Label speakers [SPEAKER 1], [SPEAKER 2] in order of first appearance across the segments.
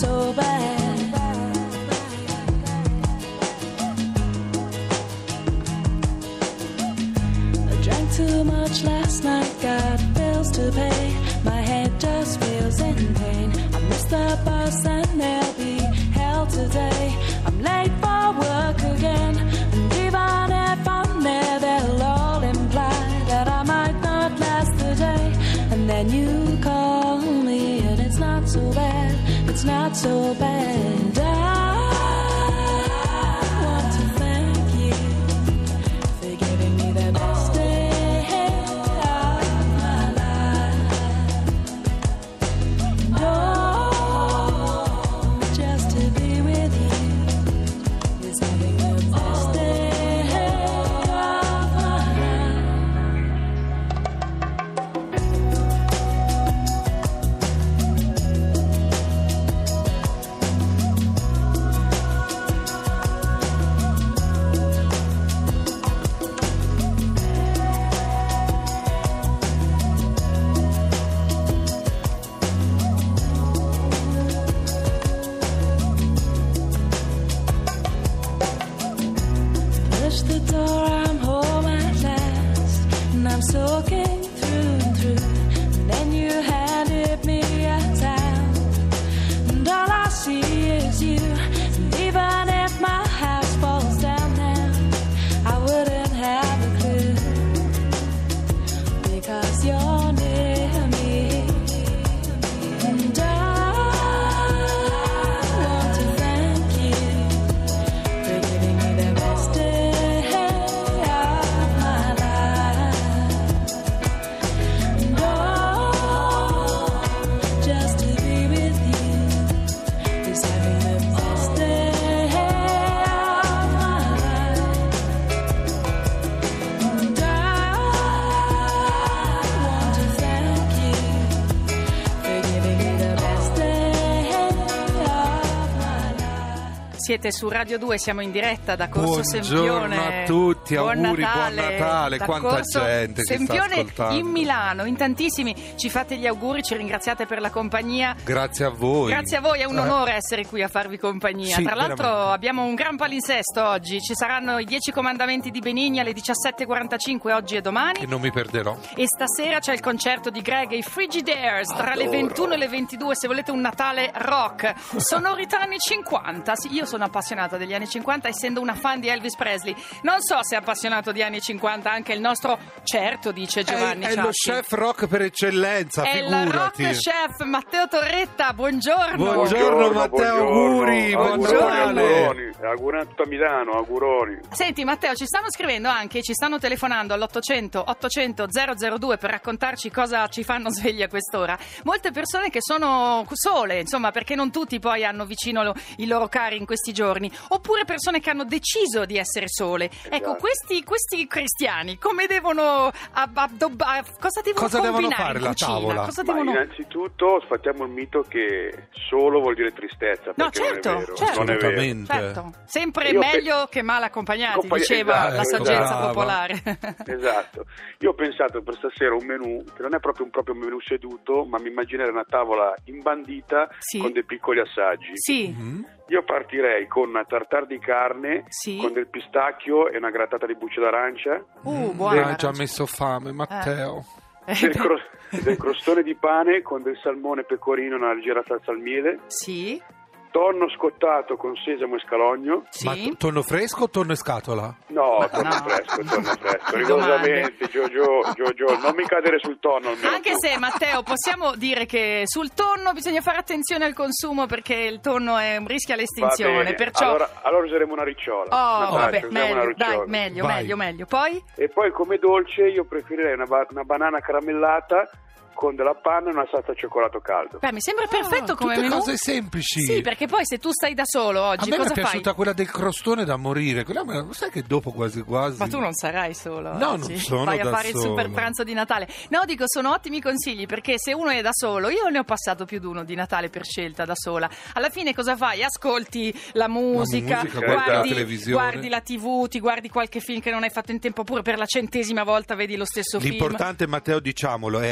[SPEAKER 1] So bad. I drank too much last night, got bills to pay. My head just feels in pain. I missed the
[SPEAKER 2] Siete su Radio 2, siamo in diretta da Corso
[SPEAKER 3] Buongiorno
[SPEAKER 2] Sempione.
[SPEAKER 3] a tutti,
[SPEAKER 2] Buon
[SPEAKER 3] auguri, buon Natale, quanta
[SPEAKER 2] Corso
[SPEAKER 3] gente
[SPEAKER 2] Sempione in Milano, in tantissimi. Ci fate gli auguri, ci ringraziate per la compagnia.
[SPEAKER 3] Grazie a voi.
[SPEAKER 2] Grazie a voi, è un
[SPEAKER 3] Eh,
[SPEAKER 2] onore essere qui a farvi compagnia.
[SPEAKER 3] Sì,
[SPEAKER 2] Tra l'altro
[SPEAKER 3] veramente.
[SPEAKER 2] abbiamo un gran palinsesto oggi, ci saranno i 10 comandamenti di Benigni alle 17.45 oggi e domani.
[SPEAKER 3] E non mi perderò.
[SPEAKER 2] E stasera c'è il concerto di Greg e i Frigidaires tra le 21 e le 22 se volete un Natale rock. Sonorità anni 50. Sì, io sono appassionata degli anni 50 essendo una fan di Elvis Presley. Non so se è appassionato di anni 50 anche il nostro certo dice Giovanni
[SPEAKER 3] è, è lo chef rock per eccellenza,
[SPEAKER 2] È la
[SPEAKER 3] figurati.
[SPEAKER 2] rock chef Matteo Torretta, buongiorno.
[SPEAKER 3] Buongiorno, Matteo, auguri, buon
[SPEAKER 2] Buongiorno.
[SPEAKER 4] Auguroni, augurato a Milano, auguroni.
[SPEAKER 2] Senti Matteo, ci stanno scrivendo anche, ci stanno telefonando all'800 800 002 per raccontarci cosa ci fanno svegli a quest'ora. Molte persone che sono sole, insomma, perché non tutti poi hanno vicino lo- i loro cari in questi questi giorni, oppure persone che hanno deciso di essere sole. Ecco,
[SPEAKER 4] Esatto.
[SPEAKER 2] questi, questi cristiani come devono ab- addobba- cosa devono
[SPEAKER 3] Cosa devono fare la tavola?
[SPEAKER 2] Devono...
[SPEAKER 4] innanzitutto sfattiamo il mito che solo vuol dire tristezza,
[SPEAKER 2] No,
[SPEAKER 4] perché
[SPEAKER 2] certo,
[SPEAKER 4] non è vero.
[SPEAKER 2] certo.
[SPEAKER 4] Non è vero.
[SPEAKER 2] Certo, sempre
[SPEAKER 4] Io
[SPEAKER 2] meglio che male accompagnati,
[SPEAKER 4] Compagni-
[SPEAKER 2] diceva
[SPEAKER 4] esatto,
[SPEAKER 2] la saggezza
[SPEAKER 3] brava.
[SPEAKER 2] popolare.
[SPEAKER 4] Esatto. Io ho pensato per stasera un menù che non è proprio un proprio menù seduto, ma mi immaginerei una tavola imbandita
[SPEAKER 2] Sì.
[SPEAKER 4] con dei piccoli assaggi.
[SPEAKER 2] sì,
[SPEAKER 3] Mm?
[SPEAKER 4] Io partirei con una tartare di carne
[SPEAKER 2] Sì.
[SPEAKER 4] con del pistacchio e una grattata di bucce d'arancia,
[SPEAKER 2] uh,
[SPEAKER 3] Mi
[SPEAKER 2] buona.
[SPEAKER 3] ha già messo fame, Matteo.
[SPEAKER 2] Eh,
[SPEAKER 4] del, cro- del crostone di pane con del salmone pecorino e una leggera salsa al miele,
[SPEAKER 2] Sì,
[SPEAKER 4] tonno scottato con sesamo e scalogno.
[SPEAKER 3] Ma
[SPEAKER 2] sì.
[SPEAKER 3] t- tonno fresco o tonno in scatola?
[SPEAKER 4] No, tonno
[SPEAKER 2] No.
[SPEAKER 4] fresco, tonno fresco. Rigorosamente, Giorgio, Giorgio, non mi cadere sul tonno almeno.
[SPEAKER 2] Anche se Matteo possiamo dire che sul tonno bisogna fare attenzione al consumo perché il tonno è, rischia
[SPEAKER 4] Va
[SPEAKER 2] l'estinzione,
[SPEAKER 4] bene,
[SPEAKER 2] perciò
[SPEAKER 4] allora, allora useremo una ricciola.
[SPEAKER 2] Oh,
[SPEAKER 4] Nataccio,
[SPEAKER 2] vabbè,
[SPEAKER 4] una
[SPEAKER 2] meglio,
[SPEAKER 4] ricciola.
[SPEAKER 2] dai, meglio,
[SPEAKER 3] Vai.
[SPEAKER 2] meglio, meglio. Poi?
[SPEAKER 4] E poi come dolce io preferirei una, ba- una banana caramellata con della panna e una salsa al cioccolato caldo.
[SPEAKER 2] Beh, mi sembra perfetto
[SPEAKER 3] Ah,
[SPEAKER 2] come
[SPEAKER 3] tutte
[SPEAKER 2] menù.
[SPEAKER 3] cose semplici.
[SPEAKER 2] Sì, perché poi se tu stai da solo
[SPEAKER 3] A
[SPEAKER 2] oggi,
[SPEAKER 3] me mi
[SPEAKER 2] cosa
[SPEAKER 3] è
[SPEAKER 2] fai?
[SPEAKER 3] piaciuta quella del crostone da morire. Quella me- sai che dopo quasi quasi.
[SPEAKER 2] Ma tu non sarai solo.
[SPEAKER 3] No,
[SPEAKER 2] oggi.
[SPEAKER 3] non sono
[SPEAKER 2] Vai a fare il
[SPEAKER 3] solo.
[SPEAKER 2] super pranzo di Natale. No, dico, sono ottimi consigli perché se uno è da solo, io ne ho passato più di uno di Natale per scelta da sola. Alla fine cosa fai? Ascolti la musica,
[SPEAKER 3] musica,
[SPEAKER 4] guardi la
[SPEAKER 2] guardi,
[SPEAKER 3] televisione.
[SPEAKER 2] guardi la TV, ti guardi qualche film che non hai fatto in tempo, oppure per la centesima volta vedi lo stesso film.
[SPEAKER 3] L'importante, Matteo, diciamolo, è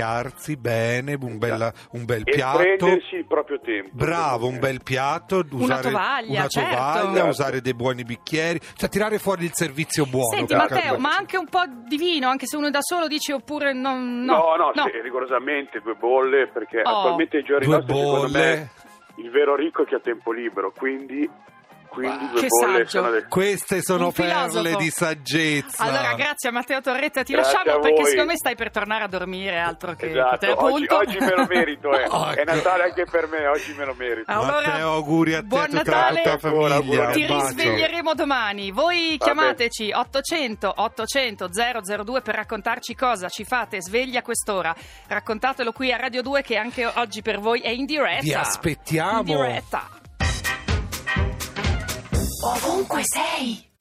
[SPEAKER 3] apparecchiarsi bene, un, bella- un bel
[SPEAKER 4] E
[SPEAKER 3] piatto.
[SPEAKER 4] prendersi il proprio tempo.
[SPEAKER 3] Bravo, un bel piatto, usare
[SPEAKER 2] tovaglia,
[SPEAKER 3] una
[SPEAKER 2] certo.
[SPEAKER 3] tovaglia,
[SPEAKER 4] Certo.
[SPEAKER 3] usare dei buoni bicchieri, cioè tirare fuori il servizio buono.
[SPEAKER 2] Senti Matteo,
[SPEAKER 3] capirci.
[SPEAKER 2] ma anche un po' di vino, anche se uno è da solo dice oppure non... No,
[SPEAKER 4] No, no, sì, rigorosamente due bolle perché
[SPEAKER 2] Oh.
[SPEAKER 4] attualmente i giorni
[SPEAKER 3] Due
[SPEAKER 4] nostri secondo me il vero ricco è chi ha tempo libero, quindi, quindi due
[SPEAKER 2] Che
[SPEAKER 4] bolle
[SPEAKER 2] saggio.
[SPEAKER 4] sono del...
[SPEAKER 3] Queste sono
[SPEAKER 2] Un filosofo.
[SPEAKER 3] perle di saggezza.
[SPEAKER 2] Allora, grazie a Matteo Torretta, ti
[SPEAKER 4] Grazie
[SPEAKER 2] lasciamo
[SPEAKER 4] a
[SPEAKER 2] perché
[SPEAKER 4] voi.
[SPEAKER 2] secondo me stai per tornare a dormire, altro che
[SPEAKER 4] Esatto,
[SPEAKER 2] te,
[SPEAKER 4] oggi, oggi me lo merito, eh.
[SPEAKER 3] Oh,
[SPEAKER 4] è. Natale anche per me, oggi me lo merito.
[SPEAKER 2] Allora,
[SPEAKER 3] Matteo, auguri a te
[SPEAKER 2] buon
[SPEAKER 3] e a tutta
[SPEAKER 2] Natale.
[SPEAKER 3] la tua famiglia.
[SPEAKER 2] Ti
[SPEAKER 3] Un bacio.
[SPEAKER 2] risveglieremo domani. Voi
[SPEAKER 4] Va
[SPEAKER 2] chiamateci 800 800 002 per raccontarci cosa ci fate svegli a quest'ora. Raccontatelo qui a Radio 2 che anche oggi per voi è in diretta.
[SPEAKER 3] Vi aspettiamo.
[SPEAKER 2] In diretta. Ovunque sei.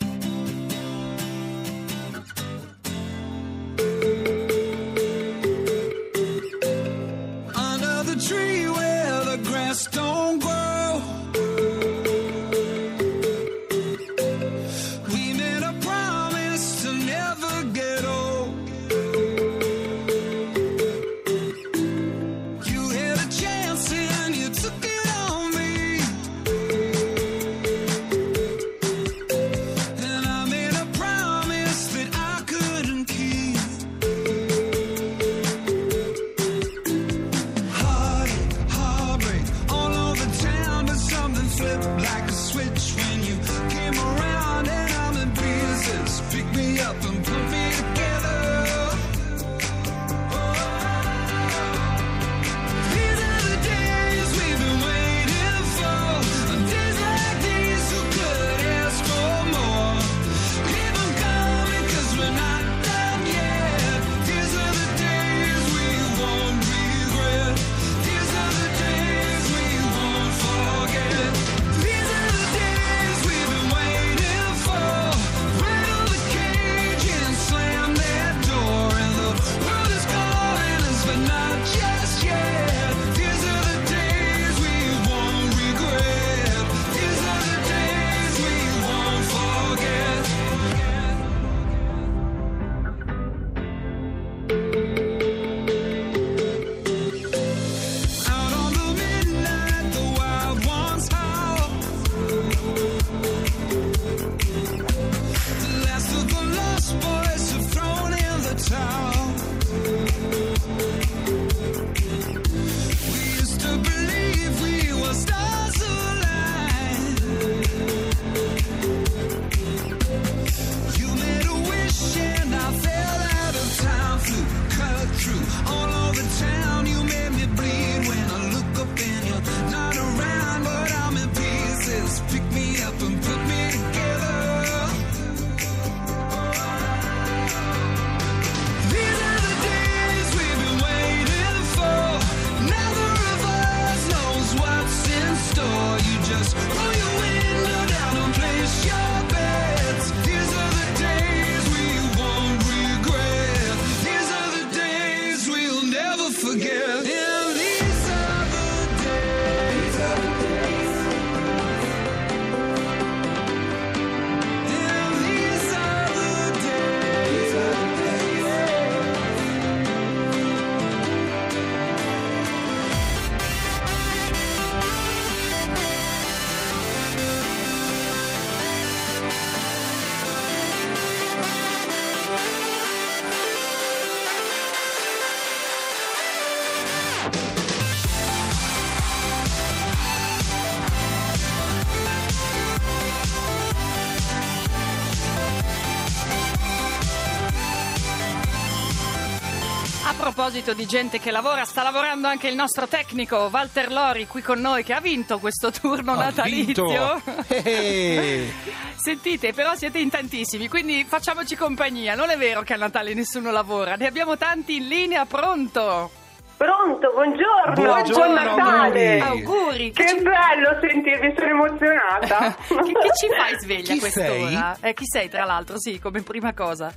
[SPEAKER 2] Proposito di gente che lavora, sta lavorando anche il nostro tecnico Walter Lori qui con noi che ha vinto questo turno
[SPEAKER 3] Ha
[SPEAKER 2] natalizio.
[SPEAKER 3] vinto. Eh.
[SPEAKER 2] Sentite, però siete in tantissimi, quindi facciamoci compagnia. Non è vero che a Natale nessuno lavora, ne abbiamo tanti in linea, pronto?
[SPEAKER 5] Pronto, buongiorno,
[SPEAKER 3] Buongiorno,
[SPEAKER 5] buon Natale.
[SPEAKER 3] auguri.
[SPEAKER 5] Che
[SPEAKER 2] ci-
[SPEAKER 5] bello sentirvi, sono emozionata.
[SPEAKER 2] che, che ci fai sveglia
[SPEAKER 3] Chi
[SPEAKER 2] a quest'ora?
[SPEAKER 3] sei?
[SPEAKER 2] Eh, chi sei tra l'altro? Sì, come prima cosa.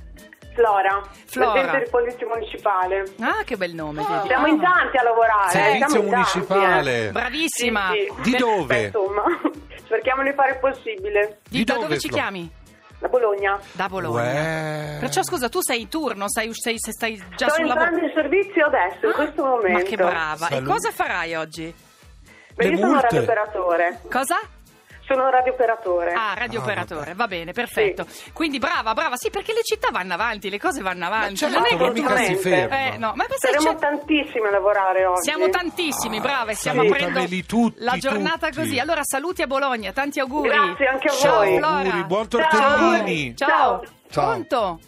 [SPEAKER 5] Flora,
[SPEAKER 2] Flora.
[SPEAKER 5] presidente di polizia municipale.
[SPEAKER 2] Ah, che bel nome. vedi.
[SPEAKER 5] Siamo in tanti a lavorare. eh,
[SPEAKER 3] Servizio
[SPEAKER 5] siamo in tanti,
[SPEAKER 3] municipale.
[SPEAKER 5] eh.
[SPEAKER 2] Bravissima.
[SPEAKER 5] Sì, sì.
[SPEAKER 3] Di dove?
[SPEAKER 5] Beh, insomma, cerchiamo di fare il possibile.
[SPEAKER 2] Di-
[SPEAKER 3] Di
[SPEAKER 2] da
[SPEAKER 3] dove,
[SPEAKER 2] dove ci
[SPEAKER 3] Flo?
[SPEAKER 2] chiami?
[SPEAKER 5] Da Bologna.
[SPEAKER 2] Da Bologna.
[SPEAKER 3] Uè.
[SPEAKER 2] Perciò scusa, tu sei in turno, sei, sei- se stai già
[SPEAKER 5] Sto
[SPEAKER 2] sul lavoro.
[SPEAKER 5] entrando in servizio adesso, in questo momento.
[SPEAKER 2] Ma che brava. E
[SPEAKER 3] Salute.
[SPEAKER 2] cosa farai oggi?
[SPEAKER 5] Beh,
[SPEAKER 3] Le
[SPEAKER 5] io sono
[SPEAKER 3] multe.
[SPEAKER 5] radiooperatore.
[SPEAKER 2] Cosa?
[SPEAKER 5] Sono radiooperatore.
[SPEAKER 2] Ah, radiooperatore,
[SPEAKER 3] vabbè.
[SPEAKER 2] va bene, perfetto. Quindi brava, brava, sì, perché le città vanno avanti, le cose vanno avanti.
[SPEAKER 3] certo,
[SPEAKER 2] Non è
[SPEAKER 3] ma
[SPEAKER 2] che
[SPEAKER 3] mica si ferma.
[SPEAKER 2] Eh, no, ma c'è-
[SPEAKER 5] tantissimi a lavorare oggi.
[SPEAKER 2] Siamo tantissimi, brave, stiamo
[SPEAKER 3] salutameli
[SPEAKER 2] aprendo
[SPEAKER 3] tutti,
[SPEAKER 2] la giornata
[SPEAKER 3] tutti.
[SPEAKER 2] così. Allora saluti a Bologna, tanti auguri.
[SPEAKER 5] Grazie anche a
[SPEAKER 2] Ciao,
[SPEAKER 5] voi.
[SPEAKER 2] Flora.
[SPEAKER 3] Auguri, buon
[SPEAKER 5] Ciao.
[SPEAKER 3] tortellini.
[SPEAKER 2] Ciao.
[SPEAKER 5] Ciao.
[SPEAKER 3] Ciao.
[SPEAKER 2] Pronto?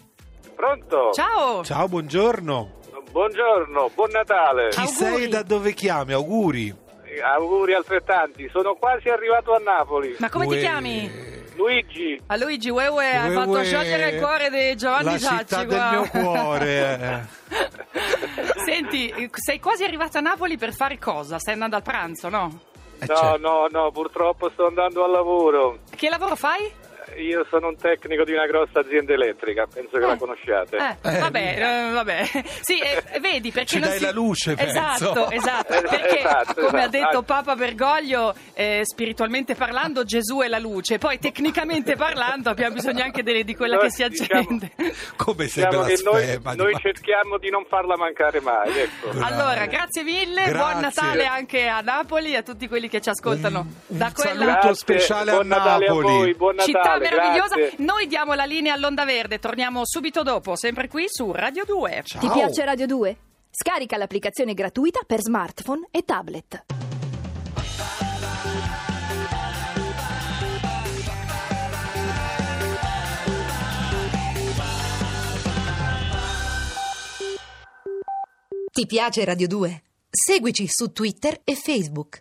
[SPEAKER 4] Pronto?
[SPEAKER 2] Ciao.
[SPEAKER 3] Ciao, buongiorno.
[SPEAKER 4] Buongiorno, buon Natale.
[SPEAKER 3] Chi
[SPEAKER 2] Auguri.
[SPEAKER 3] sei e da dove chiami? Auguri.
[SPEAKER 4] Auguri altrettanti. Sono quasi arrivato a Napoli.
[SPEAKER 2] Ma come ti
[SPEAKER 3] Uè.
[SPEAKER 2] chiami?
[SPEAKER 4] Luigi,
[SPEAKER 2] A Luigi hai
[SPEAKER 3] Uè,
[SPEAKER 2] fatto
[SPEAKER 3] uè.
[SPEAKER 2] sciogliere il cuore di Giovanni
[SPEAKER 3] La del
[SPEAKER 2] guarda.
[SPEAKER 3] mio cuore.
[SPEAKER 2] Senti, sei quasi arrivata a Napoli per fare cosa? Stai andando al pranzo, no?
[SPEAKER 3] Eh,
[SPEAKER 4] no,
[SPEAKER 3] certo.
[SPEAKER 4] no, no, purtroppo sto andando al lavoro.
[SPEAKER 2] Che lavoro fai?
[SPEAKER 4] Io sono un tecnico di una grossa azienda elettrica, penso che la conosciate.
[SPEAKER 2] Eh,
[SPEAKER 3] Eh,
[SPEAKER 2] vabbè, eh, vabbè. Sì, eh, vedi perché
[SPEAKER 3] Ci
[SPEAKER 2] non
[SPEAKER 3] dai
[SPEAKER 2] si-
[SPEAKER 3] la luce,
[SPEAKER 2] Esatto,
[SPEAKER 3] penso.
[SPEAKER 2] esatto.
[SPEAKER 4] Eh,
[SPEAKER 2] Perché,
[SPEAKER 4] esatto,
[SPEAKER 2] come ha
[SPEAKER 4] esatto.
[SPEAKER 2] detto
[SPEAKER 4] Ah.
[SPEAKER 2] Papa Bergoglio, eh, spiritualmente parlando, Gesù è la luce. Poi, tecnicamente parlando, abbiamo bisogno anche delle- di quella
[SPEAKER 4] Noi
[SPEAKER 2] che si
[SPEAKER 4] diciamo-
[SPEAKER 2] accende.
[SPEAKER 3] Come sei
[SPEAKER 4] Diciamo che noi, noi cerchiamo di non farla mancare mai, ecco.
[SPEAKER 2] Allora, grazie mille, buon
[SPEAKER 3] Grazie.
[SPEAKER 2] Natale anche a Napoli e a tutti quelli che ci ascoltano
[SPEAKER 3] Un
[SPEAKER 2] da quella
[SPEAKER 3] saluto
[SPEAKER 4] Grazie,
[SPEAKER 3] speciale a
[SPEAKER 4] buon Natale
[SPEAKER 3] Napoli.
[SPEAKER 4] a voi, buon Natale,
[SPEAKER 2] città meravigliosa.
[SPEAKER 4] grazie.
[SPEAKER 2] Noi diamo la linea all'Onda Verde, torniamo subito dopo, sempre qui su Radio 2.
[SPEAKER 3] Ciao.
[SPEAKER 6] Ti piace Radio 2? Scarica l'applicazione gratuita per smartphone e tablet.
[SPEAKER 7] Ti piace Radio 2? Seguici su Twitter e Facebook.